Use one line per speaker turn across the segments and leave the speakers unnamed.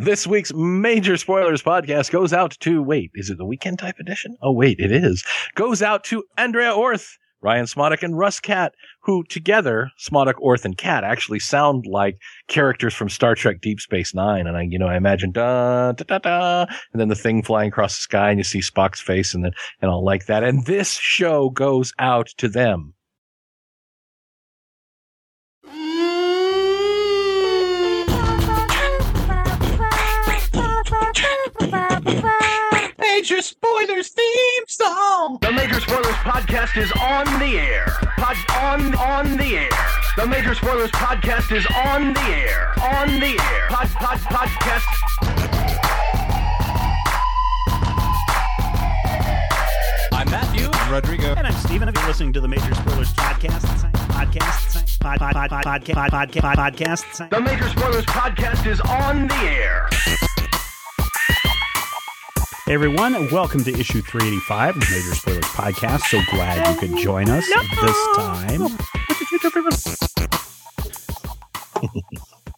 This week's Major Spoilers podcast goes out to, wait, is it the weekend type edition? Oh, wait, it is. Goes out to Andrea Orth Ryan Smodek and Russ Cat, who together, Smodek, Orth, and Cat actually sound like characters from Star Trek Deep Space Nine. And I, you know, I imagine da, da, da, da, and then the thing flying across the sky and you see Spock's face and then, and all like that. And this show goes out to them.
Major Spoilers theme song.
The Major Spoilers podcast is on the air. Pod on on the air. The Major Spoilers podcast is on the air. On the air. Pod pod podcast.
I'm Matthew.
I'm Rodrigo.
And I'm Steven. If you're listening to the Major Spoilers podcast, podcast, pod, pod, pod, podcast, pod, podcast, podcast.
The Major Spoilers podcast is on the air.
Hey everyone, welcome to issue 385 of the Major Spoilers Podcast. So glad you could join us this time.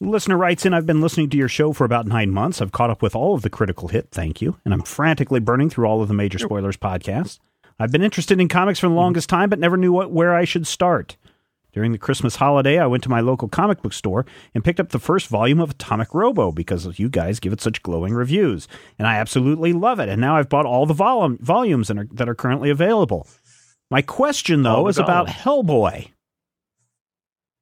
Listener writes in, I've been listening to your show for about nine months. I've caught up with all of the critical hit, thank you, and I'm frantically burning through all of the Major Spoilers podcasts. I've been interested in comics for the longest time, but never knew what, where I should start. During the Christmas holiday, I went to my local comic book store and picked up the first volume of Atomic Robo because you guys give it such glowing reviews. And I absolutely love it. And now I've bought all the vol- volumes are, that are currently available. My question, though, oh, is about Hellboy.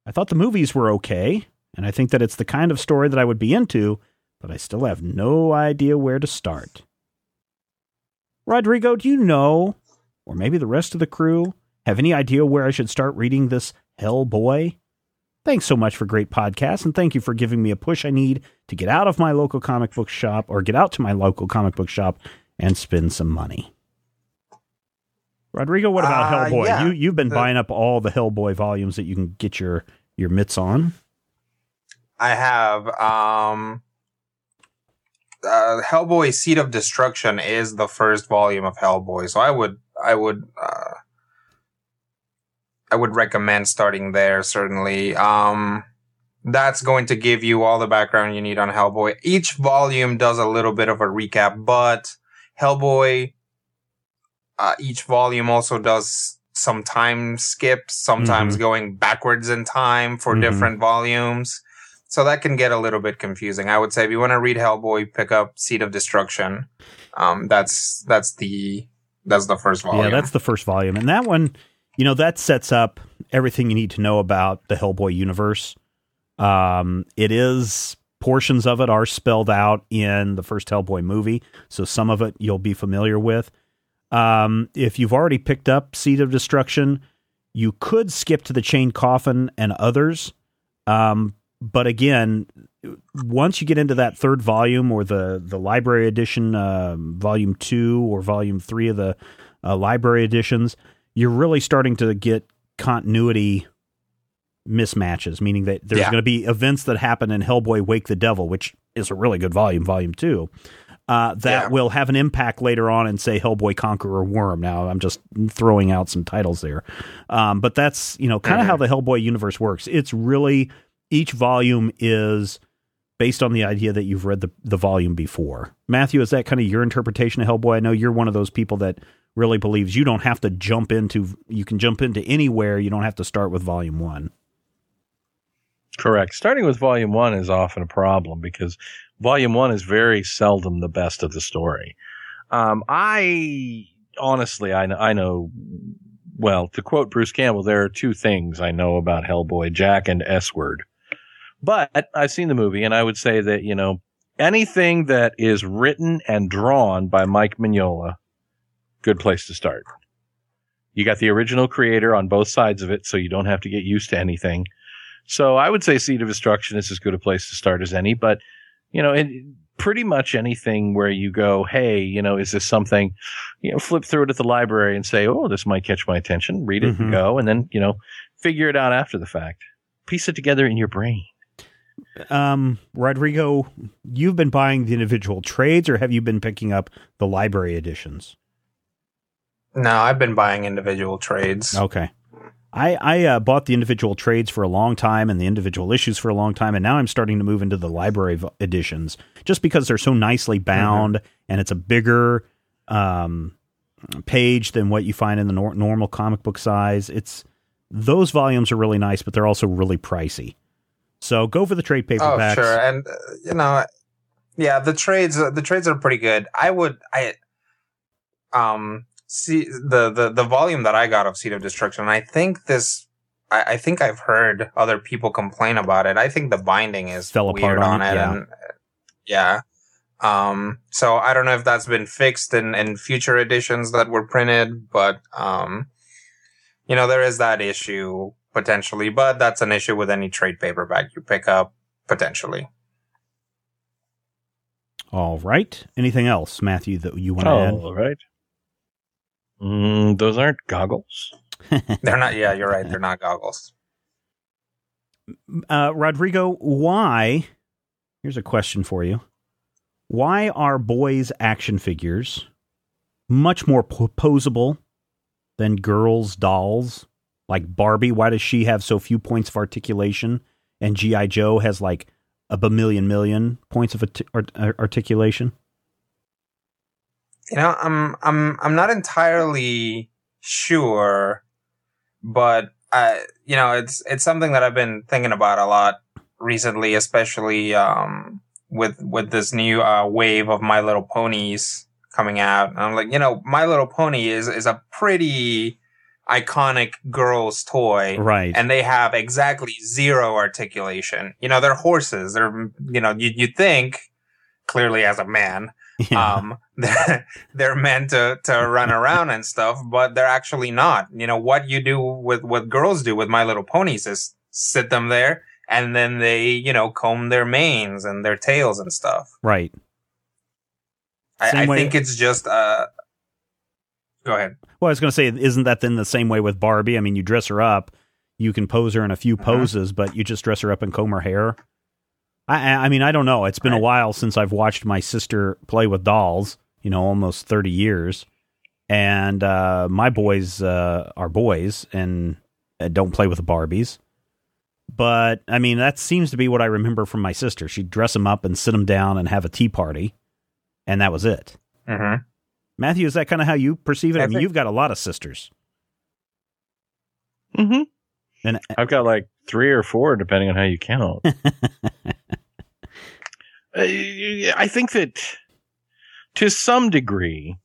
I thought the movies were okay, and I think that it's the kind of story that I would be into, but I still have no idea where to start. Rodrigo, do you know, or maybe the rest of the crew, have any idea where I should start reading this Hellboy. Thanks so much for great podcasts, and thank you for giving me a push I need to get out of my local comic book shop or get out to my local comic book shop and spend some money. Rodrigo, what about uh, Hellboy? Yeah. You you've been buying up all the Hellboy volumes that you can get your your mitts on.
I have. Um, uh, Hellboy: Seed of Destruction is the first volume of Hellboy, so I would I would uh, I would recommend starting there, certainly. Um, that's going to give you all the background you need on Hellboy. Each volume does a little bit of a recap, but Hellboy, uh, each volume also does some time skips, sometimes mm-hmm. going backwards in time for mm-hmm. different volumes. So that can get a little bit confusing. I would say if you want to read Hellboy, pick up Seed of Destruction. Um, that's, that's the, that's the first volume.
Yeah, that's the first volume. And that one, you know that sets up everything you need to know about the Hellboy universe. Um, it is portions of it are spelled out in the first Hellboy movie, so some of it you'll be familiar with. Um, if you've already picked up Seed of Destruction, you could skip to the Chain Coffin and others. Um, but again, once you get into that third volume or the the library edition, uh, volume two or volume three of the uh, library editions, you're really starting to get continuity mismatches, meaning that there's yeah. going to be events that happen in Hellboy Wake the Devil, which is a really good volume, volume two, uh, that yeah. will have an impact later on in, say, Hellboy Conqueror Worm. Now, I'm just throwing out some titles there. Um, but that's, you know, kind of mm-hmm. how the Hellboy universe works. It's really, each volume is based on the idea that you've read the, the volume before. Matthew, is that kind of your interpretation of Hellboy? I know you're one of those people that really believes you don't have to jump into you can jump into anywhere. You don't have to start with volume 1
correct. Starting with volume 1 is often a problem because volume 1 is very seldom the best of the story. Um, i honestly I, I know well to quote bruce campbell there are two things i know about hellboy jack and s word but i've seen the movie and i would say that you know anything that is written and drawn by mike mignola good place to start. You got the original creator on both sides of it, so you don't have to get used to anything. So I would say Seed of Destruction is as good a place to start as any, but you know, it, pretty much anything where you go, hey, you know, is this something, you know, flip through it at the library and say, oh, this might catch my attention, read it
Mhm.
and go, and then, you know, figure it out after the fact. Piece it together in your brain.
Um, Rodrigo, you've been buying the individual trades, or have you been picking up the library editions?
No, I've been buying individual trades.
Okay. I I uh, bought the individual trades for a long time and the individual issues for a long time, and now I'm starting to move into the library v- editions just because they're so nicely bound and it's a bigger um, page than what you find in the nor- normal comic book size. It's those volumes are really nice, but they're also really pricey. So go for the trade paperbacks.
Oh, sure, and uh, you know, yeah, the trades uh, the trades are pretty good. I would I um see the the the volume that I got of Seed of Destruction. I think this. I, I think I've heard other people complain about it. I think the binding is
Fell apart
weird
on
on
it,
it,
yeah.
and yeah. Um, so I don't know if that's been fixed in, in future editions that were printed, but, um, you know, there is that issue potentially, but that's an issue with any trade paperback you pick up potentially.
All right. Anything else, Matthew, that you want to
Oh, all right. Mm, those aren't goggles.
They're not, yeah, you're right. They're not goggles.
Uh, Rodrigo, why? Here's a question for you. Why are boys' action figures much more po- posable than girls' dolls? Like Barbie, why does she have so few points of articulation? And G.I. Joe has like a bamillion million points of arti- art- articulation?
You know, I'm, I'm, I'm not entirely sure, but, uh, you know, it's, it's something that I've been thinking about a lot recently, especially, um, with, with this new, uh, wave of My Little Ponies coming out. And I'm like, you know, My Little Pony is, is a pretty iconic girl's toy.
Right.
and they have exactly zero articulation. You know, they're horses. They're, you know, you, you think clearly as a man,
yeah.
um, they're, they're meant to, to run around and stuff, but they're actually not. You know, what you do with, what girls do with My Little Ponies is sit them there and then they, you know, comb their manes and their tails and stuff.
right.
I, I think it's just, uh, go ahead.
Well, I was going to say, isn't that then the same way with Barbie? I mean, you dress her up, you can pose her in a few
Uh-huh.
poses, but you just dress her up and comb her hair. I, I I mean, I don't know. It's been a while since I've watched my sister play with dolls. You know, almost thirty years, and uh, my boys uh, are boys and uh, don't play with the Barbies. But I mean, that seems to be what I remember from my sister. She'd dress them up and sit them down and have a tea party, and that was it.
Mm-hmm.
Matthew, is that kind of how you perceive it? I,
I
mean,
think-
you've got a lot of sisters.
Mm-hmm.
And
I've got like three or four, depending on how you count. I think that to some degree,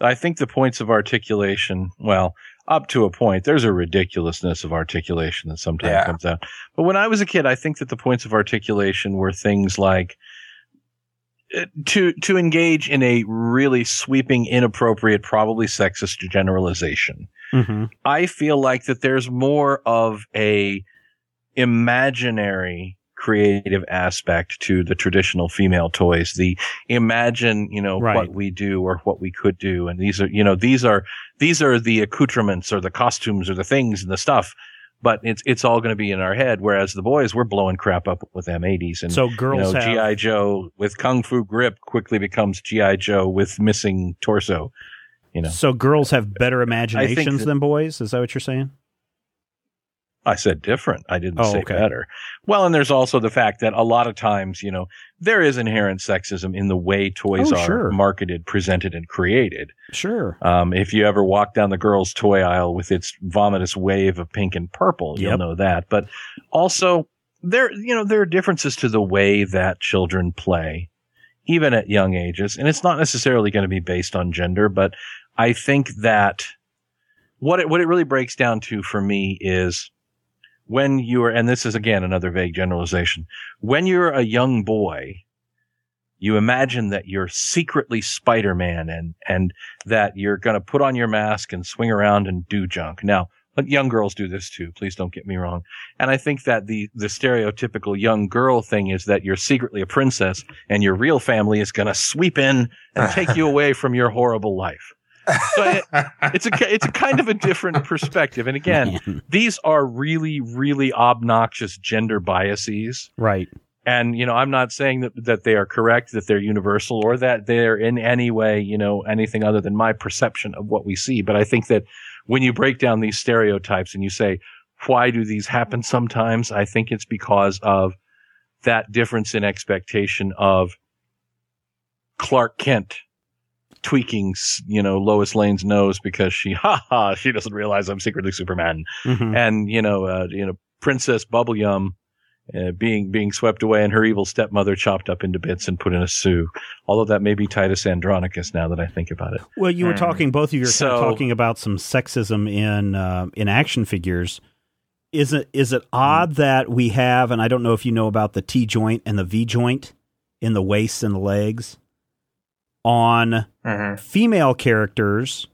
I think the points of articulation, well, up to a point, there's a ridiculousness of articulation that sometimes
Yeah.
comes out. But when I was a kid, I think that the points of articulation were things like uh, to to engage in a really sweeping, inappropriate, probably sexist generalization.
Mm-hmm.
I feel like that there's more of a imaginary creative aspect to the traditional female toys. The imagine, you know,
Right.
what we do or what we could do. And these are, you know, these are, these are the accoutrements or the costumes or the things and the stuff. But it's, it's all going to be in our head. Whereas the boys, we're blowing crap up with M80s and,
So
you
girls
know,
have
GI Joe with Kung Fu grip quickly becomes GI Joe with missing torso. You know,
so girls have better imaginations
that-
than boys. Is that what you're saying?
I said different. I didn't
Oh,
say
okay.
better. Well, and there's also the fact that a lot of times, you know, there is inherent sexism in the way toys
Oh,
are
sure.
marketed, presented, and created.
Sure.
Um, if you ever walk down the girls' toy aisle with its vomitous wave of pink and purple,
Yep.
you'll know that. But also, there, you know, there are differences to the way that children play, even at young ages, and it's not necessarily going to be based on gender. But I think that what it what it really breaks down to for me is when you are, and this is again another vague generalization, when you're a young boy, you imagine that you're secretly Spider-Man and, and that you're going to put on your mask and swing around and do junk. Now, But young girls do this too. Please don't get me wrong. And I think that the, the stereotypical young girl thing is that you're secretly a princess and your real family is going to sweep in and take you away from your horrible life. So it, it's a, it's a kind of a different perspective. And again, these are really, really obnoxious gender biases.
right.
And, you know, I'm not saying that, that they are correct, that they're universal or that they're in any way, you know, anything other than my perception of what we see. But I think that when you break down these stereotypes and you say, why do these happen sometimes? I think it's because of that difference in expectation of Clark Kent tweaking, you know, Lois Lane's nose because she, ha ha, she doesn't realize I'm secretly Superman
Mhm.
and you know, uh, you know, Princess Bubbleyum uh, being being swept away and her evil stepmother chopped up into bits and put in a stew. Although that may be Titus Andronicus now that I think about it.
Well, you were
Hmm.
talking. Both of you are kind of talking about some sexism in uh, in action figures. Is it is it odd that we have, and I don't know if you know about the T joint and the V joint in the waist and the legs on
Mhm.
female characters,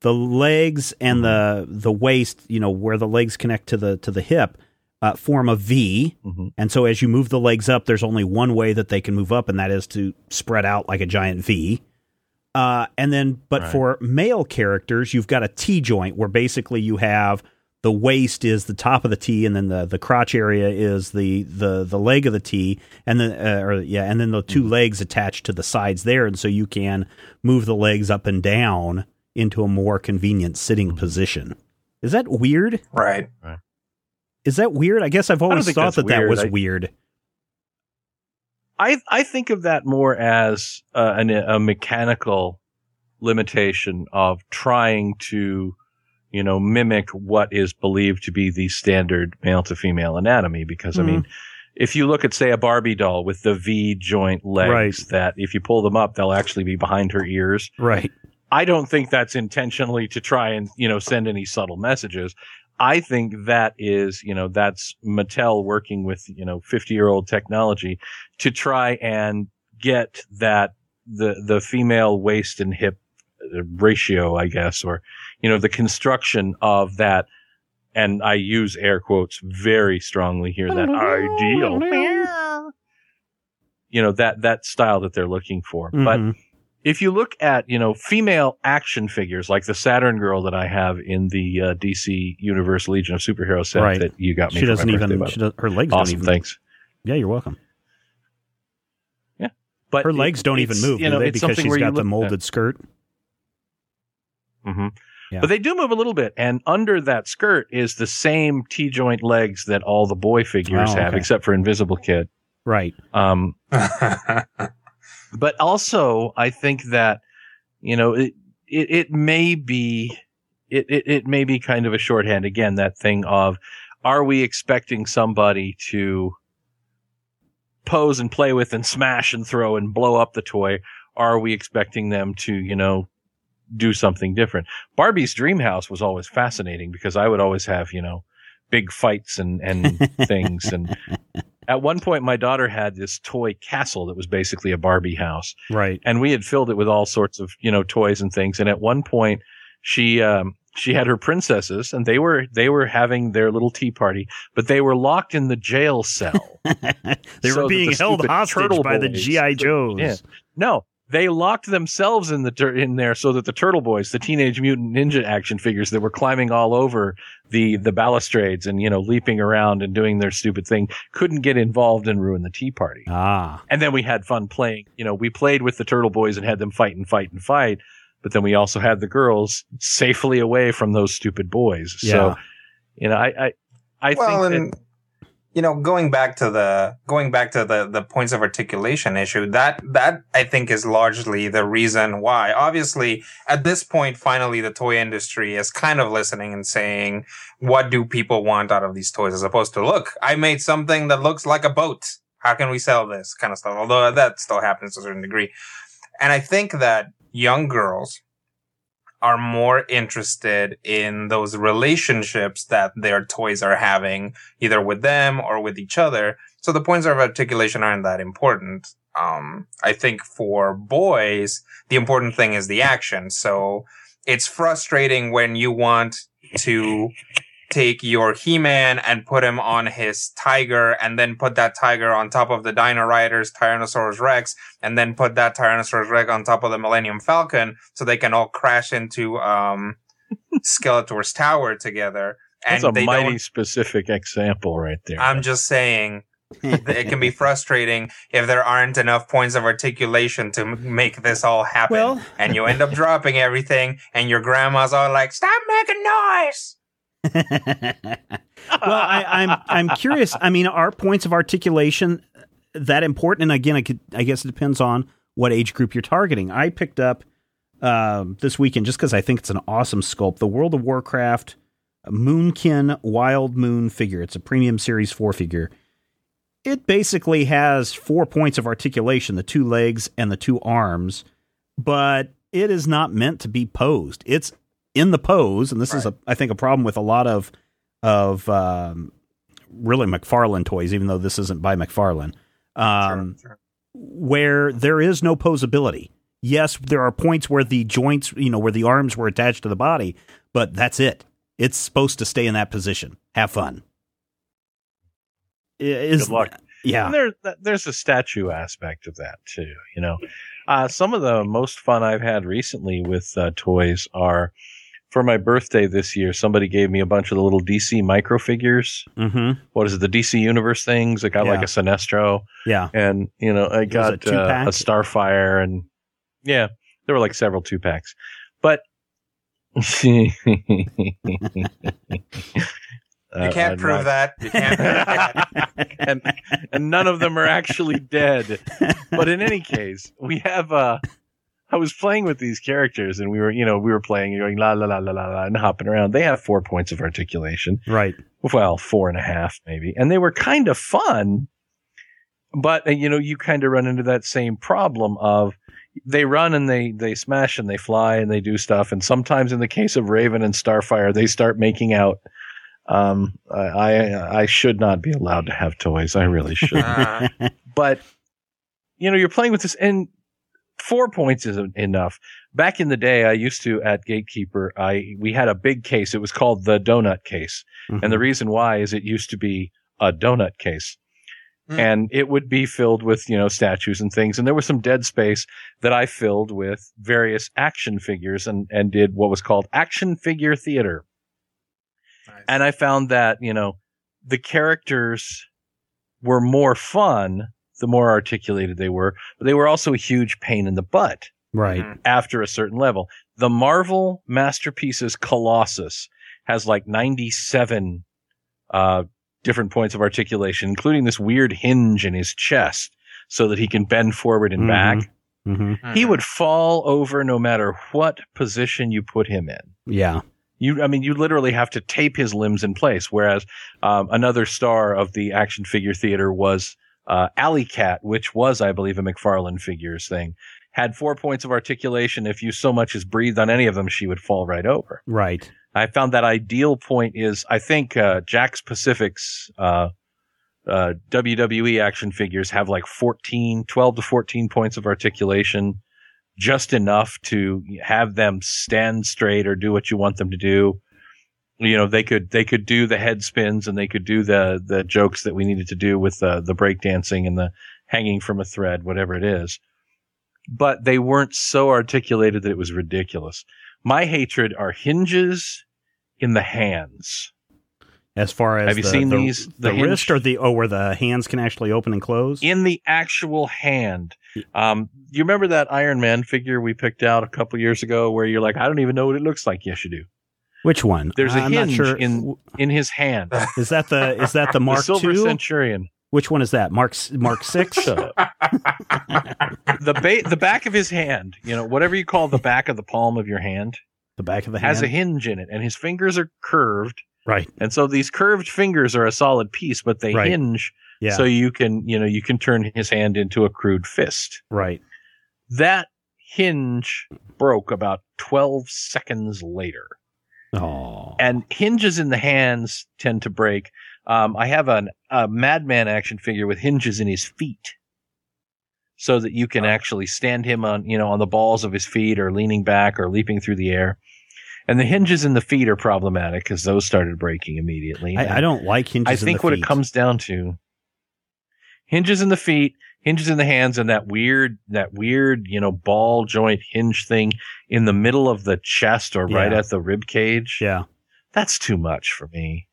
the legs and the the waist, you know, where the legs connect to the to the hip, uh, form a V.
Mhm.
And so as you move the legs up, there's only one way that they can move up, and that is to spread out like a giant V. Uh, and then, but
Right.
for male characters, you've got a T joint where basically you have the waist is the top of the T, and then the, the crotch area is the, the, the leg of the T, and then uh, or yeah, and then the 2 legs attached to the sides there, and so you can move the legs up and down into a more convenient sitting position. Is that weird?
Right.
Is that weird? I guess I've always thought
that's
that that was
I-
weird.
I I think of that more as uh, an, a mechanical limitation of trying to, you know, mimic what is believed to be the standard male to female anatomy. Because I
Mhm.
mean, if you look at say a Barbie doll with the V joint legs,
Right.
that if you pull them up, they'll actually be behind her ears.
Right.
I don't think that's intentionally to try and, you know, send any subtle messages. I think that is, you know, that's Mattel working with, you know, 50 year old technology to try and get that the, the female waist and hip uh, ratio, I guess, or, you know, the construction of that. And I use air quotes very strongly here, that ideal, you know, that, that style that they're looking for. But
Mhm.
if you look at you know female action figures like the Saturn girl that I have in the uh, DC Universe Legion of Superheroes set
Right.
that you got me,
she
for my
doesn't
birthday,
even. She does, her legs
awesome,
don't even.
thanks.
Yeah, you're welcome. Yeah.
But
Her legs don't even move,
you
do they? Because she's got the
look-
molded skirt.
hmm
Yeah.
But they do move a little bit, and under that skirt is the same T joint legs that all the boy figures
Oh,
have,
okay.
except for Invisible Kid.
Right.
Um, but also I think that you know it it, it may be it, it it may be kind of a shorthand again that thing of are we expecting somebody to pose and play with and smash and throw and blow up the toy are we expecting them to you know do something different barbie's dream house was always fascinating because i would always have you know big fights and and things and at one point my daughter had this toy castle that was basically a barbie house
Right.
and we had filled it with all sorts of you know toys and things and at one point she um she had her princesses and they were they were having their little tea party but they were locked in the jail cell
they
So
were being
the
held hostage by the GI Joes.
Yeah. no they locked themselves in the tur- in there so that the turtle boys the teenage mutant ninja action figures that were climbing all over the the balustrades and you know leaping around and doing their stupid thing couldn't get involved and ruin the tea party
Ah.
and then we had fun playing. You know, we played with the turtle boys and had them fight and fight and fight. But then we also had the girls safely away from those stupid boys.
Yeah.
So, you know, I, I, I
well,
think
and you know, going back to the going back to the the points of articulation issue, that that I think is largely the reason why. Obviously, at this point, finally, the toy industry is kind of listening and saying, "What do people want out of these toys?" As opposed to, "Look, I made something that looks like a boat. How can we sell this?" Kind of stuff. Although that still happens to a certain degree, and I think that young girls are more interested in those relationships that their toys are having either with them or with each other. So the points of articulation aren't that important. Um, I think for boys, the important thing is the action. So it's frustrating when you want to take your He-Man and put him on his tiger and then put that tiger on top of the Dino Riders Tyrannosaurus Rex and then put that Tyrannosaurus Rex on top of the Millennium Falcon so they can all crash into um Skeletor's tower together.
That's
And
a
they
mighty
don't
specific example right there.
I'm just saying it can be frustrating if there aren't enough points of articulation to m- make this all happen.
Well-
and you end up dropping everything, and your grandma's all like, "Stop making noise!"
well, I, I'm I'm curious. I mean, are points of articulation that important? And again, I, could, I guess it depends on what age group you're targeting. I picked up um, this weekend just because I think it's an awesome sculpt. The World of Warcraft Moonkin Wild Moon figure. It's a premium series four figure. It basically has four points of articulation: the two legs and the two arms, but it is not meant to be posed. It's in the pose, and this is a I think a problem with a lot of of um, really McFarlane toys, even though this isn't by McFarlane, um,
Sure, sure.
where there is no posability. Yes, there are points where the joints, you know, where the arms were attached to the body, but that's it. It's supposed to stay in that position. Have fun. Is,
Good luck.
Yeah.
And there, there's a statue aspect of that too. You know, uh, some of the most fun I've had recently with uh, toys are for my birthday this year. Somebody gave me a bunch of the little DC micro figures.
Mm-hmm.
What is it? The DC Universe things. I got like a Sinestro,
Yeah.
and you know, I
was a
got uh, a Starfire, and yeah, there were like several two packs, but. Uh,
You can't prove that. You can't prove that.
and and none of them are actually dead. But in any case, we have uh I was playing with these characters and we were, you know, we were playing and going la la la la la la and hopping around. They have four points of articulation.
Right.
Well, four and a half maybe. And they were kind of fun. But you know, you kind of run into that same problem of they run and they they smash and they fly and they do stuff and sometimes in the case of Raven and Starfire they start making out um I I, I should not be allowed to have toys. I really should but you know you're playing with this and four points isn't enough. Back in the day i used to at gatekeeper i we had a big case. It was called the donut case. And the reason why is it used to be a donut case.
Hmm.
and it would be filled with you know statues and things. And there was some dead space that i filled with various action figures and and did what was called action figure theater.
Nice.
and I found that, you know, the characters were more fun the more articulated they were, but they were also a huge pain in the butt
right.
Mhm.
after a certain level. The Marvel Masterpieces Colossus has like 97 uh, different points of articulation, including this weird hinge in his chest so that he can bend forward and
Mhm.
back.
hmm
He would fall over no matter what position you put him in.
Yeah.
You, I mean, you literally have to tape his limbs in place. Whereas um, another star of the action figure theater was uh, Alley Cat, which was, I believe, a McFarlane Figures thing. Had four points of articulation. If you so much as breathed on any of them, she would fall right over.
Right.
I found that ideal point is, I think, uh, Jakks Pacific's, uh, uh, WWE action figures have like 14, 12 to 14 points of articulation, just enough to have them stand straight or do what you want them to do. You know, they could, they could do the head spins and they could do the, the jokes that we needed to do with the, the break dancing and the hanging from a thread, whatever it is. But they weren't so articulated that it was ridiculous. My hatred are hinges in the hands.
As far as
Have you
the,
seen
the,
these-
the,
the
wrist or the oh, where the hands can actually open and close?
in the actual hand. Um, you remember that Iron Man figure we picked out a couple years ago where you're like, I don't even know what it looks like. Yes, you do.
Which one?
There's a
I'm
hinge
sure.
in- In his hand.
Is that the is that the
the
Mark
Silver
II?
Centurion.
Which one is that? Mark Mark Six?
The ba- the back of his hand, you know, whatever you call the back of the palm of your hand,
the back of the
has
hand.
a hinge in it, and his fingers are curved.
right.
And so these curved fingers are a solid piece, but they
Right.
hinge
Yeah.
so you can, you know, you can turn his hand into a crude fist.
right.
That hinge broke about 12 seconds later.
Oh.
And hinges in the hands tend to break. Um, I have an, a Madman action figure with hinges in his feet so that you can actually stand him on, you know, on the balls of his feet or leaning back or leaping through the air. And the hinges in the feet are problematic because those started breaking immediately.
I, I don't like hinges.
I
in
think what
feet.
it comes down to hinges in the feet, hinges in the hands, and that weird, that weird, you know, ball joint hinge thing in the middle of the chest or right at the rib cage.
Yeah.
That's too much for me.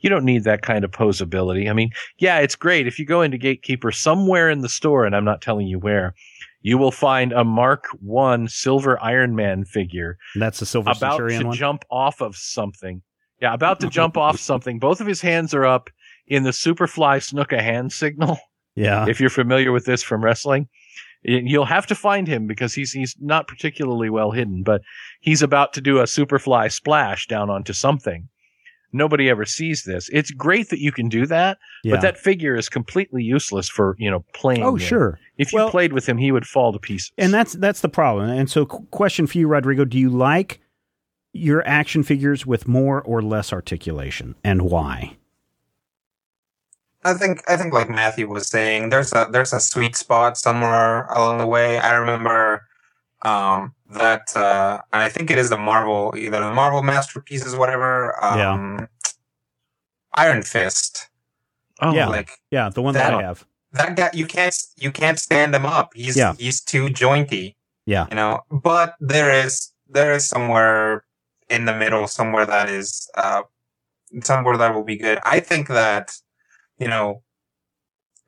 You don't need that kind of posability. I mean, yeah, it's great if you go into Gatekeeper somewhere in the store, and I'm not telling you where, you will find a Mark One silver Iron Man figure
And that's a Silver
about
Centurion
to
one.
jump off of something. Yeah, about to jump off something. Both of his hands are up in the Superfly Snuka hand signal.
Yeah.
If you're familiar with this from wrestling, you'll have to find him because he's he's not particularly well hidden, but he's about to do a Superfly splash down onto something. Nobody ever sees this. It's great that you can do that,
yeah.
but that figure is completely useless for you know playing.
oh,
him.
sure.
If you
Well-
played with him, he would fall to pieces.
And that's that's the problem. And so, question for you, Rodrigo: Do you like your action figures with more or less articulation, and why?
I think I think like Matthew was saying, there's a there's a sweet spot somewhere along the way. I remember um that uh and I think it is the Marvel either the Marvel masterpieces, whatever. Um Iron Fist.
oh,
yeah.
Like
Yeah, the one that,
That-
I have.
that guy you can't you can't stand him up. He's
Yeah.
he's too jointy.
Yeah.
You know, but there is there is somewhere in the middle, somewhere that is uh somewhere that will be good. I think that, you know,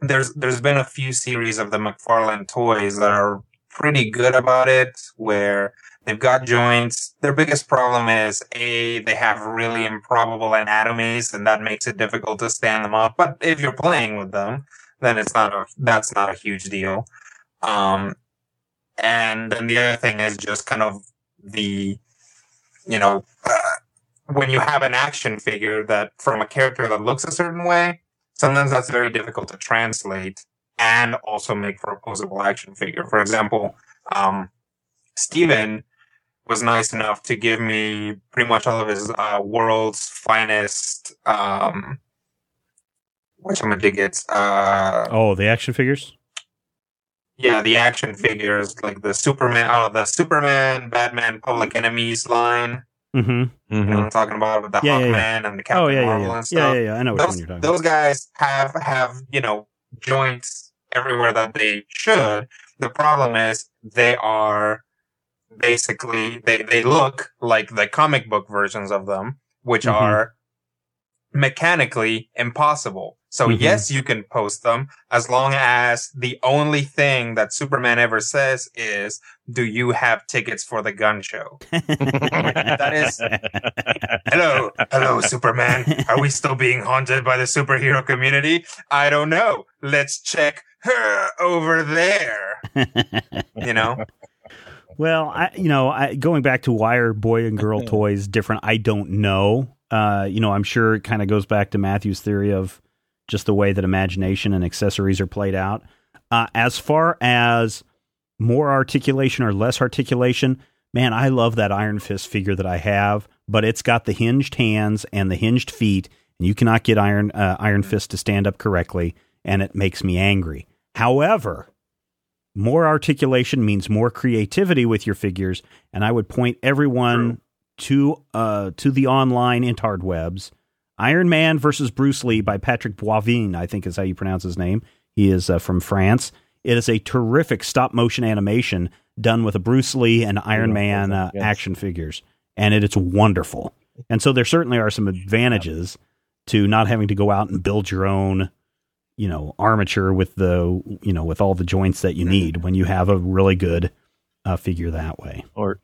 there's there's been a few series of the McFarlane toys that are pretty good about it where they've got joints. Their biggest problem is A, they have really improbable anatomies and that makes it difficult to stand them up. But if you're playing with them, then it's not a that's not a huge deal. Um and then the other thing is just kind of the you know uh, when you have an action figure that from a character that looks a certain way, sometimes that's very difficult to translate and also make for a posable action figure. For example, um, Steven was nice enough to give me pretty much all of his uh, world's finest. Um, which I'm dig it. Uh,
Oh, the action figures.
yeah, the action figures like the Superman, oh, the Superman, Batman, Public Enemies line.
Mm-hmm.
You know
mhm.
what I'm talking about with the
Yeah,
Hawkman
yeah, yeah.
and the Captain
Oh, yeah, yeah,
Marvel
yeah.
and stuff.
Yeah, yeah, yeah. I know which one
those,
you're talking about.
those guys have have you know joints everywhere that they should. The problem is they are basically they they look like the comic book versions of them, which
Mhm.
are mechanically impossible. So
Mhm.
yes, you can post them as long as the only thing that Superman ever says is, "Do you have tickets for the gun show?" that is- Hello, hello, Superman. Are we still being haunted by the superhero community? I don't know. Let's check her over there. You know?
Well, I you know, I, going back to why are boy and girl toys different? I don't know. Uh, you know, I'm sure it kind of goes back to Matthew's theory of just the way that imagination and accessories are played out. Uh, as far as more articulation or less articulation, man, I love that Iron Fist figure that I have, but it's got the hinged hands and the hinged feet, and you cannot get Iron uh, Iron Fist to stand up correctly, and it makes me angry. However, more articulation means more creativity with your figures, and I would point everyone to uh to the online interwebs. Iron Man versus Bruce Lee by Patrick Boivin, I think is how you pronounce his name. He is uh, from France. It is a terrific stop motion animation done with a Bruce Lee and Iron Man uh,
yes.
action figures, and it, it's wonderful. And so there certainly are some advantages to not having to go out and build your own you know armature with the you know with all the joints that you need when you have a really good uh, figure that way.
or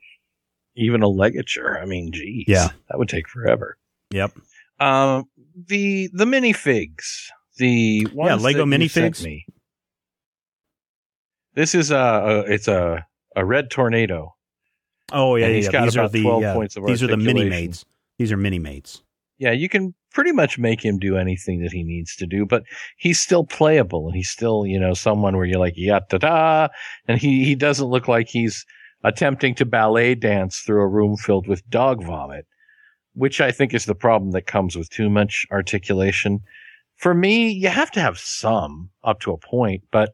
even a ligature. I mean, geez,
Yeah.
that would take forever.
Yep.
Um, the the minifigs, the ones
Lego
that you
minifigs.
Me. This is a, a it's a a red tornado.
Oh yeah,
And
yeah. yeah. These are the
12 points of
these are the mini mates. These are mini mates.
Yeah, you can pretty much make him do anything that he needs to do, but he's still playable and he's still, you know, someone where you're like, yeah, da da. And he, he doesn't look like he's attempting to ballet dance through a room filled with dog vomit, which I think is the problem that comes with too much articulation. For me, you have to have some up to a point, but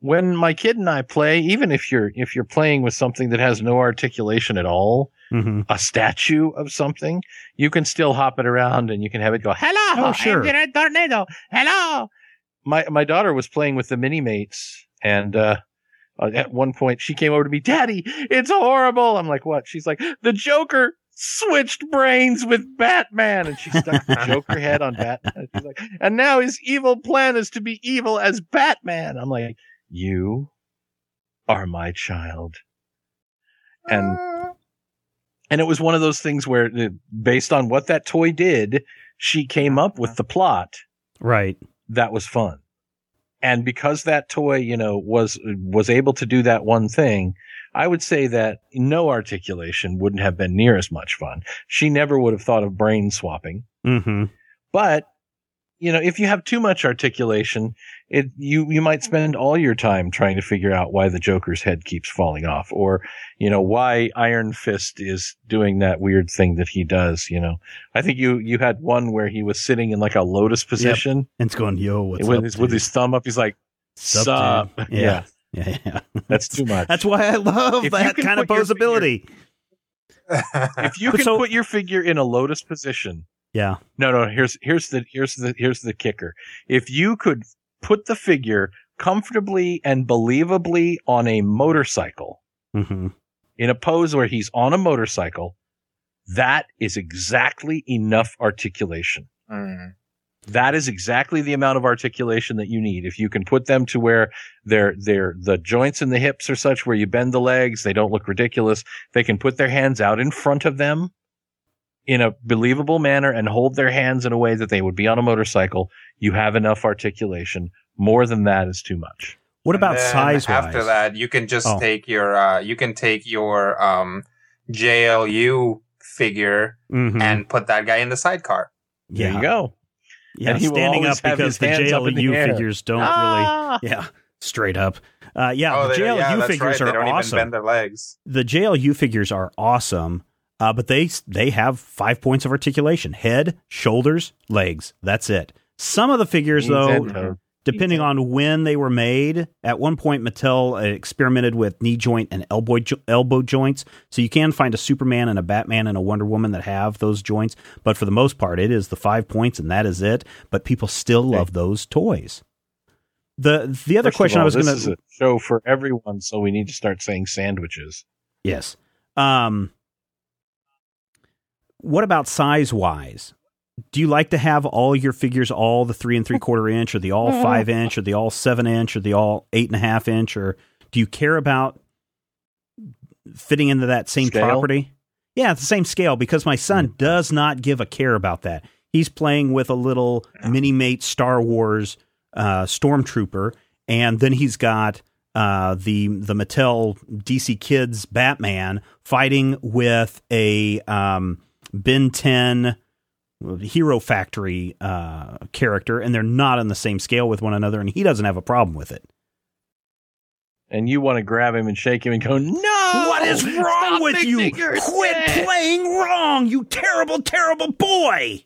when my kid and I play, even if you're if you're playing with something that has no articulation at all,
hmm
a statue of something, you can still hop it around and you can have it go, "Hello,
Oh, sure.
I'm the tornado. Hello." My my daughter was playing with the mini mates, and uh, at one point she came over to me, "Daddy, it's horrible." I'm like, "What?" She's like, "The Joker." Switched brains with Batman, and she stuck the Joker head on Batman. She's like, and now his evil plan is to be evil as Batman. I'm like, you are my child. And and it was one of those things where uh, based on what that toy did, she came up with the plot
Right.
that was fun. And because that toy, you know, was was able to do that one thing, I would say that no articulation wouldn't have been near as much fun. She never would have thought of brain swapping.
hmm
But you know, if you have too much articulation, it you you might spend all your time trying to figure out why the Joker's head keeps falling off, or you know why Iron Fist is doing that weird thing that he does. You know, I think you you had one where he was sitting in like a lotus position
And it's going, yo, what's
with
up,
his with his thumb up. He's like,
Sup,
"Sup?" Yeah,
Yeah. Yeah. yeah.
that's too much.
That's why I love
If
that kind of
put your
posability.
if you can
so-
put your figure in a lotus position,
Yeah.
No, no. Here's here's the here's the here's the kicker. If you could put the figure comfortably and believably on a motorcycle
hmm
in a pose where he's on a motorcycle, that is exactly enough articulation.
Mm.
That is exactly the amount of articulation that you need. If you can put them to where they're, they're, the joints in the hips are such where you bend the legs, they don't look ridiculous. They can put their hands out in front of them in a believable manner and hold their hands in a way that they would be on a motorcycle. You have enough articulation. More than that is too much.
What about size?
After that, you can just
Oh.
take your uh, you can take your um, JLU figure
Mhm.
and put that guy in the sidecar.
There you go.
Yeah.
And he
standing up because the
hands up
JLU figures don't
Ah!
really. Yeah. Straight up. Uh, yeah.
oh,
the
they,
JLU
yeah, that's
figures
right. They
are
don't
awesome.
even bend their legs.
the JLU figures are awesome, uh, but they they have five points of articulation: head, shoulders, legs. That's it. Some of the figures,
Knees and
though,
toes.
Depending on when they were made, at one point Mattel uh, experimented with knee joint and elbow jo- elbow joints. So you can find a Superman and a Batman and a Wonder Woman that have those joints, but for the most part, it is the five points and that is it. But people still love those toys. The the other
First
question I was going to
show for everyone, so we need to start saying sandwiches.
Yes. Um, what about size wise? Do you like to have all your figures all the three and three quarter inch, or the all five inch, or the all seven inch, or the all eight and a half inch, or do you care about fitting into that same
Scale?
property? Yeah, the same scale because my son does not give a care about that. He's playing with a little mini mate Star Wars uh, stormtrooper, and then he's got uh, the the Mattel DC Kids Batman fighting with a um, Ben 10 Hero Factory uh, character, and they're not on the same scale with one another, and he doesn't have a problem with it.
And you want to grab him and shake him and go, no!
What is wrong
Stop
with you?
mixing
Quit
shit!"
playing wrong, you terrible, terrible boy!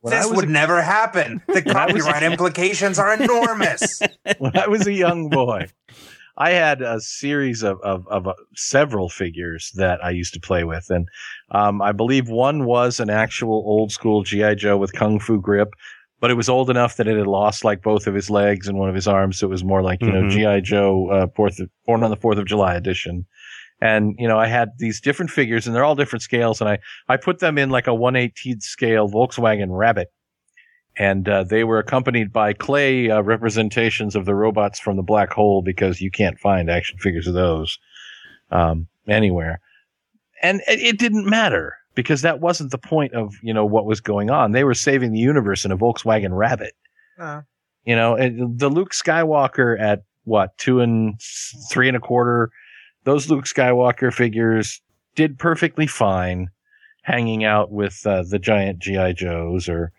When
this would
a-
never happen. The copyright implications are enormous.
when I was a young boy, I had a series of of, of uh, several figures that I used to play with, and um, I believe one was an actual old school GI Joe with kung fu grip, but it was old enough that it had lost like both of his legs and one of his arms, so it was more like you know
Mhm.
GI Joe uh, Fourth Born on the Fourth of July edition. And you know, I had these different figures, and they're all different scales, and I I put them in like a 118th scale Volkswagen Rabbit and uh, they were accompanied by clay uh, representations of the robots from the black hole because you can't find action figures of those um, anywhere. And it, it didn't matter because that wasn't the point of you know what was going on. They were saving the universe in a Volkswagen Rabbit.
Uh,
You know, and the Luke Skywalker at what two and three and a quarter, those Luke Skywalker figures did perfectly fine, hanging out with uh, the giant GI Joes or,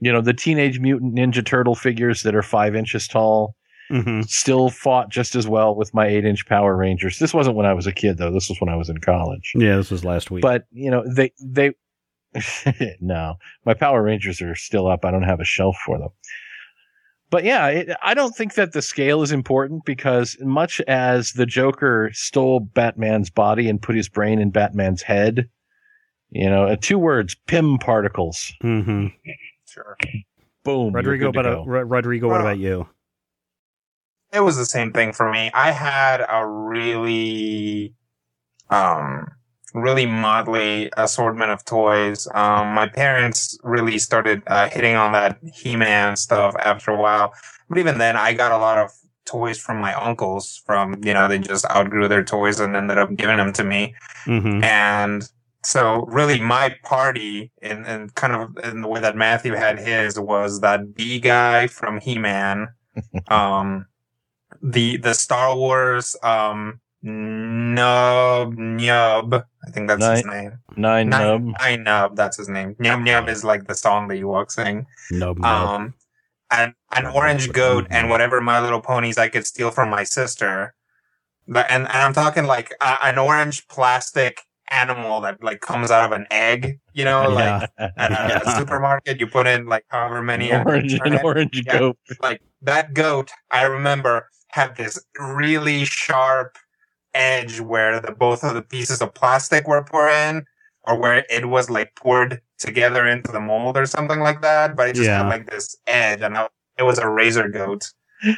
you know, the Teenage Mutant Ninja Turtle figures that are five inches tall.
Mm-hmm.
Still fought just as well with my eight inch Power Rangers. This wasn't when I was a kid though. This was when I was in college.
Yeah, this was last week.
But you know, they they no, my Power Rangers are still up. I don't have a shelf for them. but yeah, it, I don't think that the scale is important because much as the Joker stole Batman's body and put his brain in Batman's head, you know, uh, two words, Pym particles.
Mm-hmm.
Sure.
Boom.
Rodrigo, but uh,
go.
Ro- Rodrigo, what about you?
It was the same thing for me. I had a really, um, really motley assortment of toys. Um, my parents really started uh, hitting on that He-Man stuff after a while. But even then, I got a lot of toys from my uncles from, you know, they just outgrew their toys and ended up giving them to me.
Mm-hmm.
And so really my party in, in kind of in the way that Matthew had his was that B guy from He-Man. um, the, the Star Wars, um, Nub, Nub. I think that's his name.
Nine nub.
Nine, Nine Nub, that's his name. Nub Nub is like the song that Ewok sing.
Nub.
Um, and an orange goat and whatever My Little Ponies I could steal from my sister. But, and, and I'm talking like uh, an orange plastic animal that like comes out of an egg, you know, like
yeah.
at a,
Yeah.
supermarket, you put in like however many
orange, an orange
Yeah.
goat.
like that goat, I remember had this really sharp edge where the both of the pieces of plastic were put in, or where it was like poured together into the mold or something like that. But it just had like this edge, and I- it was a razor goat.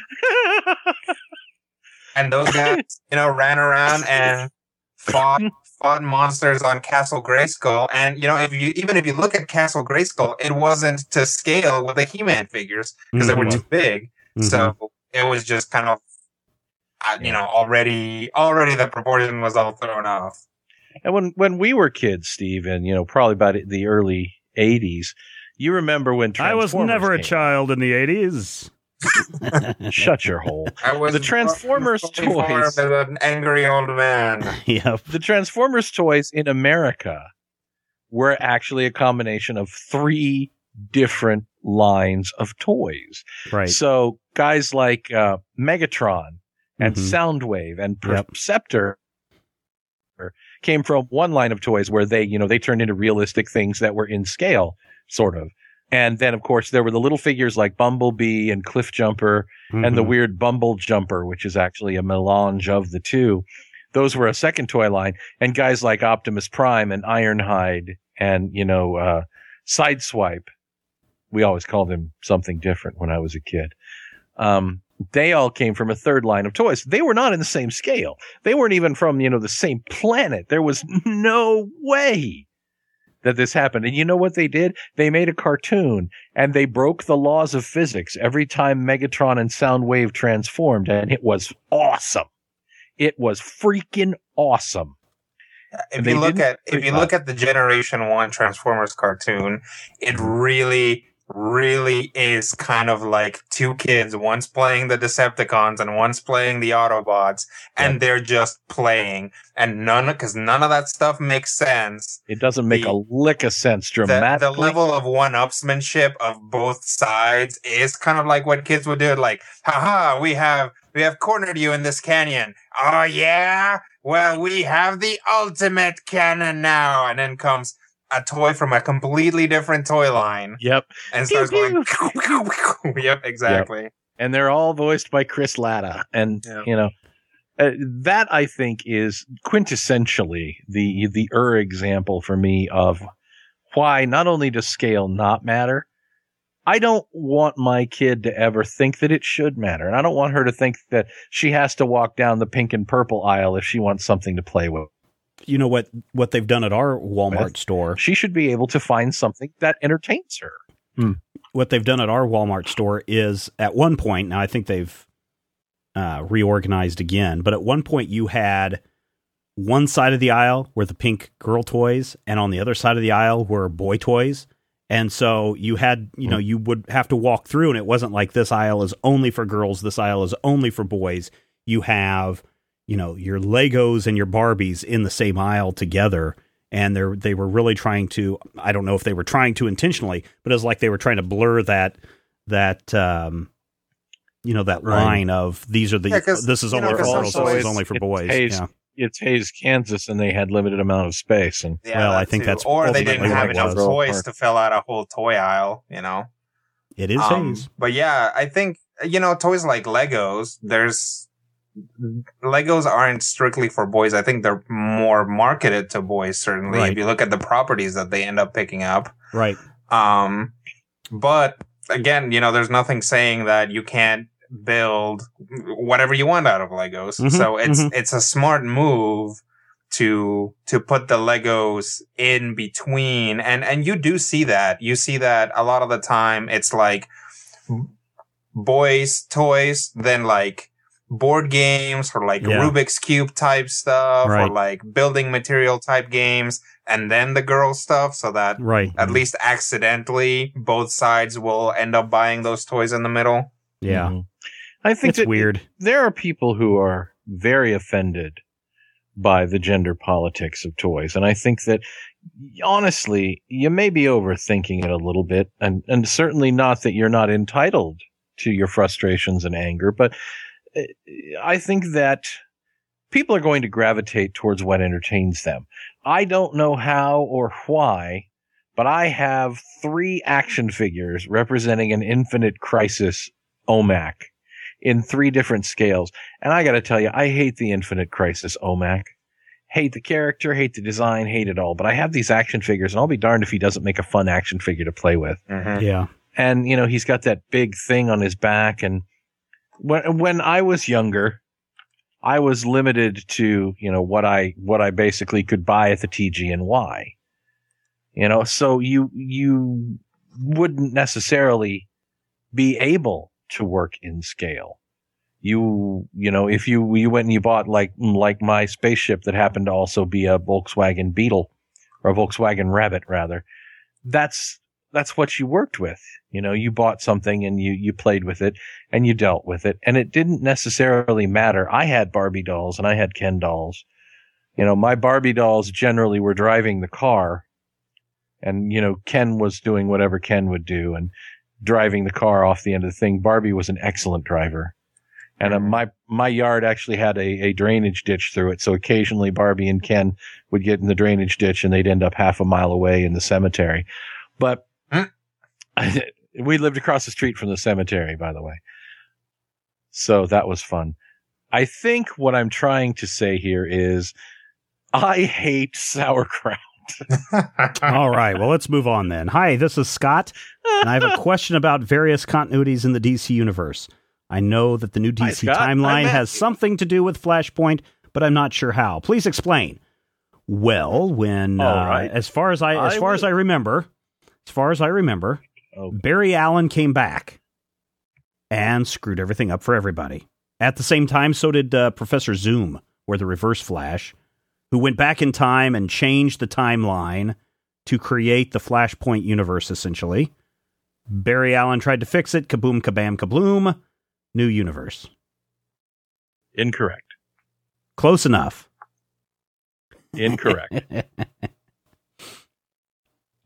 And those guys, you know, ran around and fought fought monsters on Castle Grayskull. And you know, if you even if you look at Castle Grayskull, it wasn't to scale with the He-Man figures because they were
Mhm.
too big.
Mhm.
So it was just kind of, uh, you know, already already the proportion was all thrown off.
And when when we were kids, Steve, and you know, probably about the early '80s, you remember when
I was
Transformers
never a child in the 80s.
Shut your hole.
I was
The Transformers toys.
as an angry old man.
yep.
The Transformers toys in America were actually a combination of three different lines of toys.
Right.
So guys like uh, Megatron and
Mhm.
Soundwave and
Yep.
Perceptor came from one line of toys where they, you know, they turned into realistic things that were in scale, sort of. And then, of course, there were the little figures like Bumblebee and Cliff Jumper and the
Mhm.
weird Bumble Jumper, which is actually a melange of the two. Those were a second toy line. And guys like Optimus Prime and Ironhide and, you know, uh, Sideswipe. We always called him something different when I was a kid. Um, they all came from a third line of toys. They were not in the same scale. They weren't even from, you know, the same planet. There was no way that this happened. And you know what they did? They made a cartoon and they broke the laws of physics every time Megatron and Soundwave transformed. And it was awesome. It was freaking awesome.
If you look at if you look at the Generation One Transformers cartoon, it really, really is kind of like two kids. One's playing the Decepticons and one's playing the Autobots, and they're just playing, and none because none of that stuff makes sense.
It doesn't make
The-
a lick of sense
The, the level of one-upsmanship of both sides is kind of like what kids would do. Like, haha, we have we have cornered you in this canyon. Oh yeah. Well, we have the ultimate cannon now, and then comes a toy from a completely different toy line
Yep.
and starts going. yep, exactly.
and they're all voiced by Chris Latta. And
Yeah.
you know, uh, that I think is quintessentially the the Ur example for me of why not only does scale not matter. I don't want my kid to ever think that it should matter. And I don't want her to think that she has to walk down the pink and purple aisle if she wants something to play with.
You know what what they've done at our Walmart
With?
store?
She should be able to find something that entertains her.
What they've done at our Walmart store is at one point, now I think they've uh, reorganized again, but at one point you had one side of the aisle were the pink girl toys, and on the other side of the aisle were boy toys. And so you had, you know, you would have to walk through, and it wasn't like this aisle is only for girls, this aisle is only for boys. You have, you know, your Legos and your Barbies in the same aisle together. And they're they were really trying to I don't know if they were trying to intentionally, but it was like they were trying to blur that that um you know, that
Right.
line of these are the
Yeah, 'cause,
this is
you
only
know,
for
'cause
girls, this is
toys-
only for boys.
Hays-
Yeah.
It's Hays, Kansas, and they had limited amount of space. And
Yeah,
Well, I think
too.
that's
or they didn't have enough
was.
toys to fill out a whole toy aisle. You know.
It is
Um,
Hays.
But yeah, I think you know, toys like Legos, there's Legos aren't strictly for boys. I think they're more marketed to boys, certainly.
Right.
If you look at the properties that they end up picking up.
Right.
Um, but again, you know, there's nothing saying that you can't build whatever you want out of Legos.
Mhm,
So it's,
mhm.
it's a smart move to, to put the Legos in between. And, and you do see that. You see that a lot of the time. It's like boys toys, then like board games or like
Yeah.
Rubik's Cube type stuff
Right.
or like building material type games and then the girl stuff so that
Right.
at least accidentally both sides will end up buying those toys in the middle.
Yeah.
Mhm. I think
It's weird.
there are people who are very offended by the gender politics of toys. And I think that honestly, you may be overthinking it a little bit and, and certainly not that you're not entitled to your frustrations and anger, but I think that people are going to gravitate towards what entertains them. I don't know how or why, but I have three action figures representing an infinite crisis OMAC in three different scales. And I got to tell you, I hate the Infinite Crisis OMAC. Hate the character, hate the design, hate it all. But I have these action figures, and I'll be darned if he doesn't make a fun action figure to play with. Mm-hmm.
Yeah.
And you know, he's got that big thing on his back. And when when I was younger, I was limited to you know what I what I basically could buy at the TG&Y. You know, so you you wouldn't necessarily be able to work in scale. You, you know, if you, you went and you bought like, like my spaceship that happened to also be a Volkswagen Beetle or a Volkswagen Rabbit rather, that's, that's what you worked with. You know, you bought something and you, you played with it and you dealt with it and it didn't necessarily matter. I had Barbie dolls and I had Ken dolls. You know, my Barbie dolls generally were driving the car and, you know, Ken was doing whatever Ken would do and driving the car off the end of the thing. Barbie was an excellent driver. And uh, my, my yard actually had a, a drainage ditch through it. So occasionally Barbie and Ken would get in the drainage ditch and they'd end up half a mile away in the cemetery. But
Hmm.
we lived across the street from the cemetery, by the way. So that was fun. I think what I'm trying to say here is I hate sauerkraut.
All right. Well, let's move on then. Hi, this is Scott, and I have a question about various continuities in the DC universe. I know that the new DC
Hi,
timeline has something to do with Flashpoint, but I'm not sure how. Please explain. Well, when uh,
right.
as far as I as
I
far as. I remember, as far as I remember,
Oh.
Barry Allen came back and screwed everything up for everybody. At the same time, so did uh, Professor Zoom, or the Reverse Flash, who went back in time and changed the timeline to create the Flashpoint universe, essentially. Barry Allen tried to fix it. Kaboom, kabam, kabloom. New universe.
Incorrect.
Close enough.
Incorrect.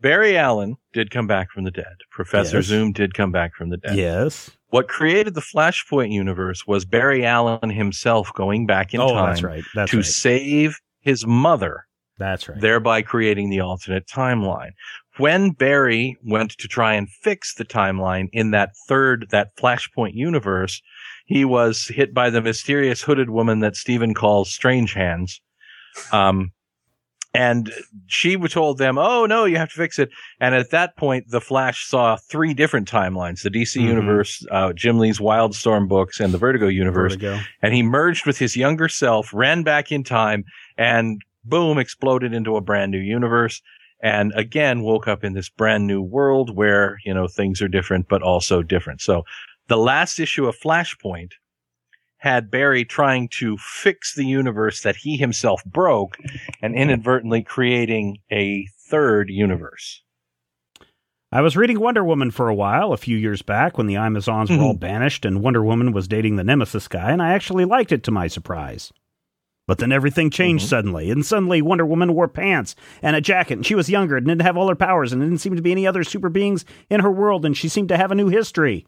Barry Allen did come back from the dead. Professor
Yes.
Zoom did come back from the dead.
yes.
What created the Flashpoint universe was Barry Allen himself going back in
oh,
time
that's right. That's
to
right.
save his mother,
That's right.
thereby creating the alternate timeline. When Barry went to try and fix the timeline in that third, that Flashpoint universe, he was hit by the mysterious hooded woman that Stephen calls Strange Hands. Um, and she told them, "Oh no, you have to fix it." And at that point, the Flash saw three different timelines: the DC
Mhm.
universe, uh, Jim Lee's Wildstorm books, and the Vertigo universe
Vertigo.
and he merged with his younger self, ran back in time, and boom, exploded into a brand new universe. And again, woke up in this brand new world where, you know, things are different, but also different. So the last issue of Flashpoint had Barry trying to fix the universe that he himself broke and inadvertently creating a third universe.
I was reading Wonder Woman for a while a few years back when the Amazons were all banished and Wonder Woman was dating the Nemesis guy, and I actually liked it to my surprise. But then everything changed
Mhm.
suddenly, and suddenly Wonder Woman wore pants and a jacket, and she was younger and didn't have all her powers, and there didn't seem to be any other super beings in her world, and she seemed to have a new history.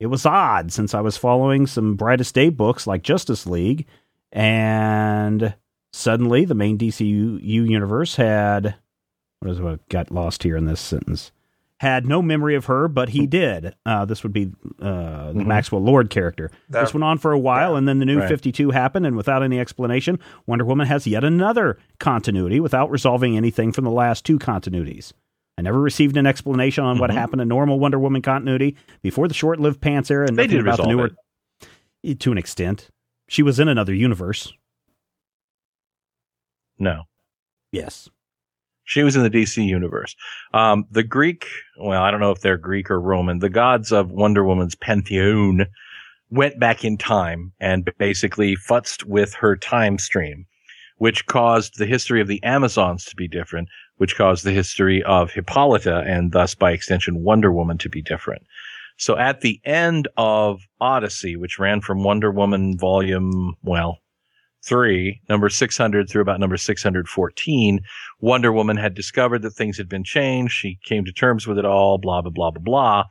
It was odd since I was following some brightest day books like Justice League, and suddenly the main DCU universe had what is what got lost here in this sentence had no memory of her, but he did. Uh, this would be uh, the
Mhm.
Maxwell Lord character.
That-
this went on for a while, and then the new
Right.
52 happened, and without any explanation, Wonder Woman has yet another continuity without resolving anything from the last two continuities. I never received an explanation on what
Mhm.
happened in normal Wonder Woman continuity before the short lived pants era, and
They
nothing
did
about the newer. To an extent. She was in another universe.
No.
Yes.
She was in the DC universe. Um, the Greek, well, I don't know if they're Greek or Roman. The gods of Wonder Woman's pantheon went back in time and basically futzed with her time stream, which caused the history of the Amazons to be different, which caused the history of Hippolyta and thus by extension Wonder Woman to be different. So at the end of Odyssey, which ran from Wonder Woman volume, well, three, number 600 through about number 614, Wonder Woman had discovered that things had been changed. She came to terms with it all, blah, blah, blah, blah, blah.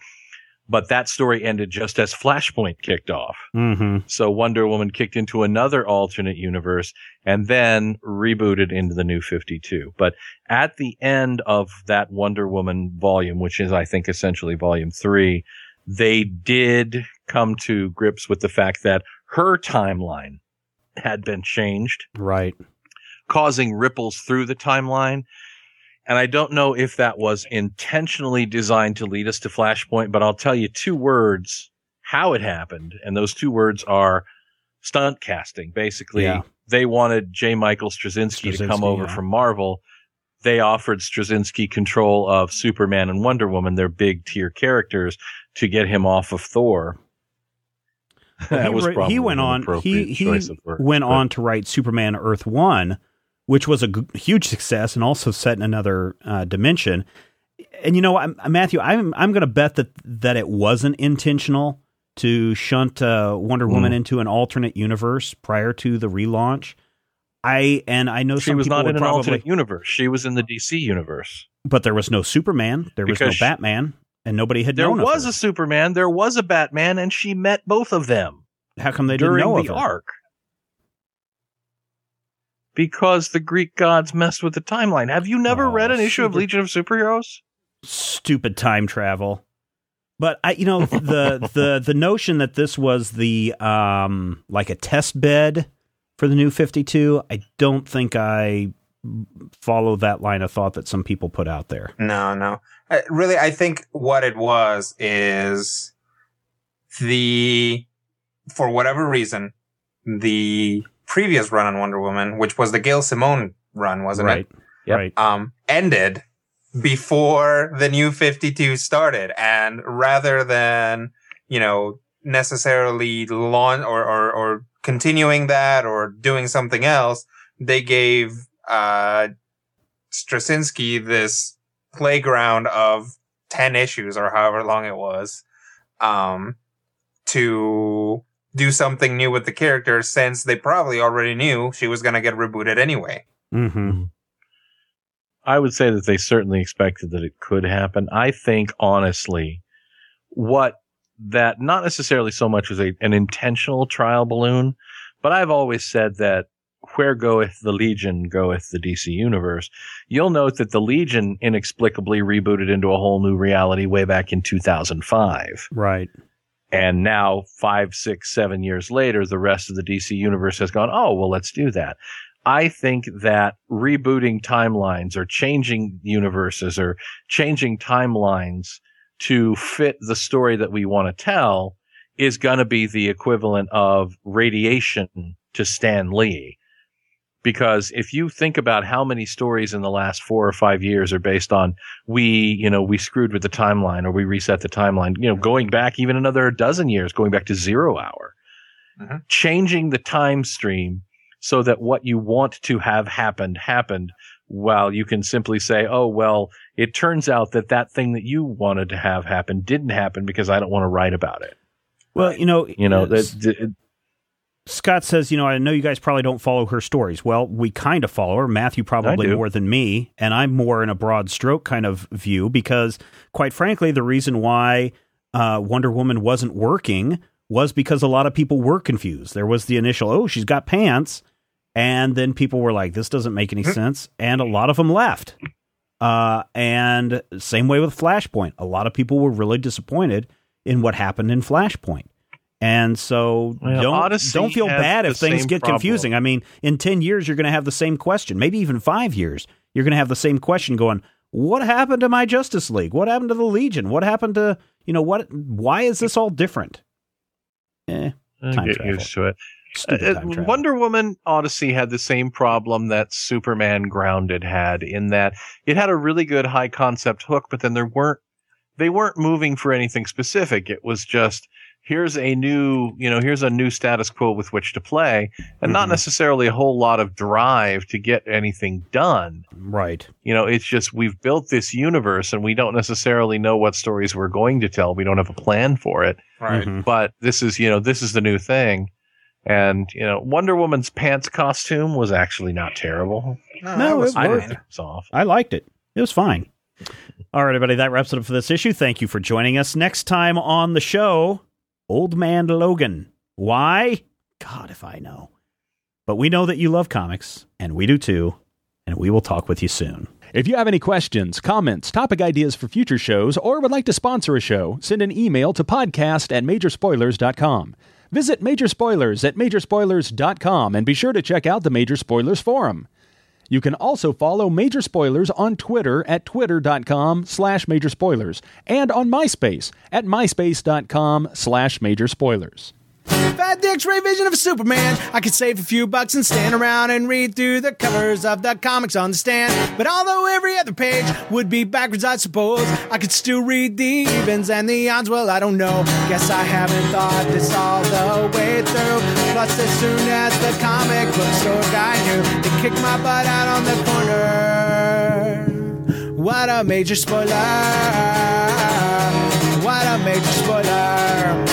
But that story ended just as Flashpoint kicked off.
Mm-hmm.
So Wonder Woman kicked into another alternate universe and then rebooted into the new 52. But at the end of that Wonder Woman volume, which is, I think, essentially volume three, they did come to grips with the fact that her timeline had been changed
Right.
causing ripples through the timeline. And I don't know if that was intentionally designed to lead us to Flashpoint, but I'll tell you two words how it happened. And those two words are stunt casting. Basically,
Yeah.
they wanted J. Michael Straczynski, to come over
yeah.
from Marvel. They offered Straczynski control of Superman and Wonder Woman, their big tier characters, to get him off of Thor.
Well,
that
he
was probably
he went on. He he
choice of word,
went
but-
on to write Superman Earth One, which was a g- huge success and also set in another uh, dimension. And you know, I'm, Matthew, I'm I'm going to bet that that it wasn't intentional to shunt uh, Wonder Woman
Mm.
into an alternate universe prior to the relaunch. I and I know
She
some
was
people
not in an
probably,
alternate universe. She was in the DC universe.
but there was no Superman, there was no Batman, and nobody had
There was a Superman, there was a Batman, and she met both of them
How come they didn't know
the
of her?
arc. Because the Greek gods messed with the timeline. Have you never
Oh,
read an issue of Legion of Superheroes?
stupid time travel. But I, you know, the the the notion that this was the um like a test bed for the new Fifty Two, I don't think I follow that line of thought that some people put out there.
No, no. Uh, really, I think what it was is the, for whatever reason, the previous run on Wonder Woman, which was the Gail Simone run, wasn't it?
right,
Yep.
right.
Um, ended before the new 52 started. And rather than, you know, necessarily launch or, or, or continuing that or doing something else, they gave, uh, Straczynski this playground of 10 issues or however long it was, um, to do something new with the character since they probably already knew she was going to get rebooted anyway.
Mm-hmm.
I would say that they certainly expected that it could happen. I think honestly, what that not necessarily so much as a, an intentional trial balloon, but I've always said that where goeth the Legion goeth the DC universe. You'll note that the Legion inexplicably rebooted into a whole new reality way back in 2005.
Right.
And now, five, six, seven years later, the rest of the DC universe has gone, oh, well, let's do that. I think that rebooting timelines or changing universes or changing timelines to fit the story that we want to tell is going to be the equivalent of radiation to Stan Lee. Because if you think about how many stories in the last four or five years are based on we, you know, we screwed with the timeline or we reset the timeline, you know, going back even another dozen years, going back to zero hour,
Mhm.
changing the time stream so that what you want to have happened happened while you can simply say, oh, well, it turns out that that thing that you wanted to have happen didn't happen because I don't want to write about it.
Well, you know,
You know, that, that-
Scott says, you know, I know you guys probably don't follow her stories. Well, we kind of follow her. Matthew probably more than me, and I'm more in a broad stroke kind of view because, quite frankly, the reason why uh, Wonder Woman wasn't working was because a lot of people were confused. There was the initial, oh, she's got pants, and then people were like, this doesn't make any sense, and a lot of them left. Uh, and same way with Flashpoint. A lot of people were really disappointed in what happened in Flashpoint. And so
Well,
don't
Odyssey
don't feel bad if things get
problem.
confusing. I mean, in 10 years you're going to have the same question. Maybe even 5 years. You're going to have the same question going, "What happened to my Justice League? What happened to the Legion? What happened to, you know, what why is this all different?" Eh, Time
get
travel.
used to it. Uh. Wonder Woman Odyssey had the same problem that Superman Grounded had in that it had a really good high concept hook, but then there weren't they weren't moving for anything specific. It was just here's a new, you know, here's a new status quo with which to play, and not
Mhm.
necessarily a whole lot of drive to get anything done.
Right.
You know, it's just we've built this universe and we don't necessarily know what stories we're going to tell. We don't have a plan for it
Right.
Mhm.
but this is you know this is the new thing and you know wonder woman's pants costume was actually not terrible
No,
No,
that was
it
i
worked.
fine.
didn't think it was off
I liked it. It was fine. All right, everybody, that wraps it up for this issue. Thank you for joining us. Next time on the show, Old Man Logan. Why? God, if I know. But we know that you love comics, and we do too, and we will talk with you soon.
If you have any questions, comments, topic ideas for future shows, or would like to sponsor a show, send an email to podcast at majorspoilers.com. Visit Major Spoilers at majorspoilers.com and be sure to check out the Major Spoilers Forum. You can also follow Major Spoilers on Twitter at twitter.com slash major spoilers and on MySpace at myspace.com slash major spoilers.
Had the X-ray vision of Superman, I could save a few bucks and stand around and read through the covers of the comics on the stand. But although every other page would be backwards, I suppose I could still read the evens and the odds. Well, I don't know. Guess I haven't thought this all the way through. Plus, as soon as the comic book store guy knew, kicked my butt out on the corner. What a major spoiler! What a major spoiler!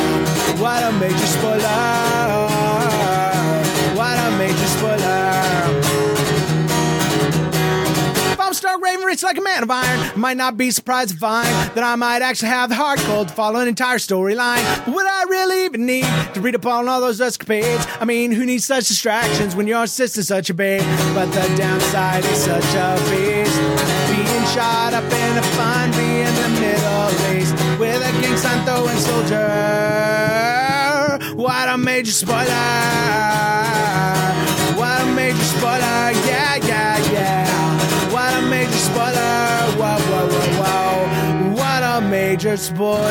What a major spoiler! What a major spoiler! If I'm stark raving rich like a man of iron, I might not be surprised to find that I might actually have the heart cold to follow an entire storyline. Would I really even need to read up on all those escapades? I mean, who needs such distractions when your sister's such a babe? But the downside is such a beast. Being shot up in a fun bee in the Middle East with a King San throwing soldier. What a major spoiler! What a major spoiler! Yeah, yeah, yeah. What a major spoiler! Whoa, whoa, whoa, whoa! What a major spoiler!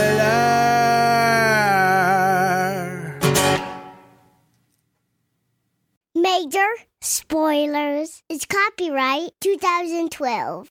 Major spoilers. is copyright 2012.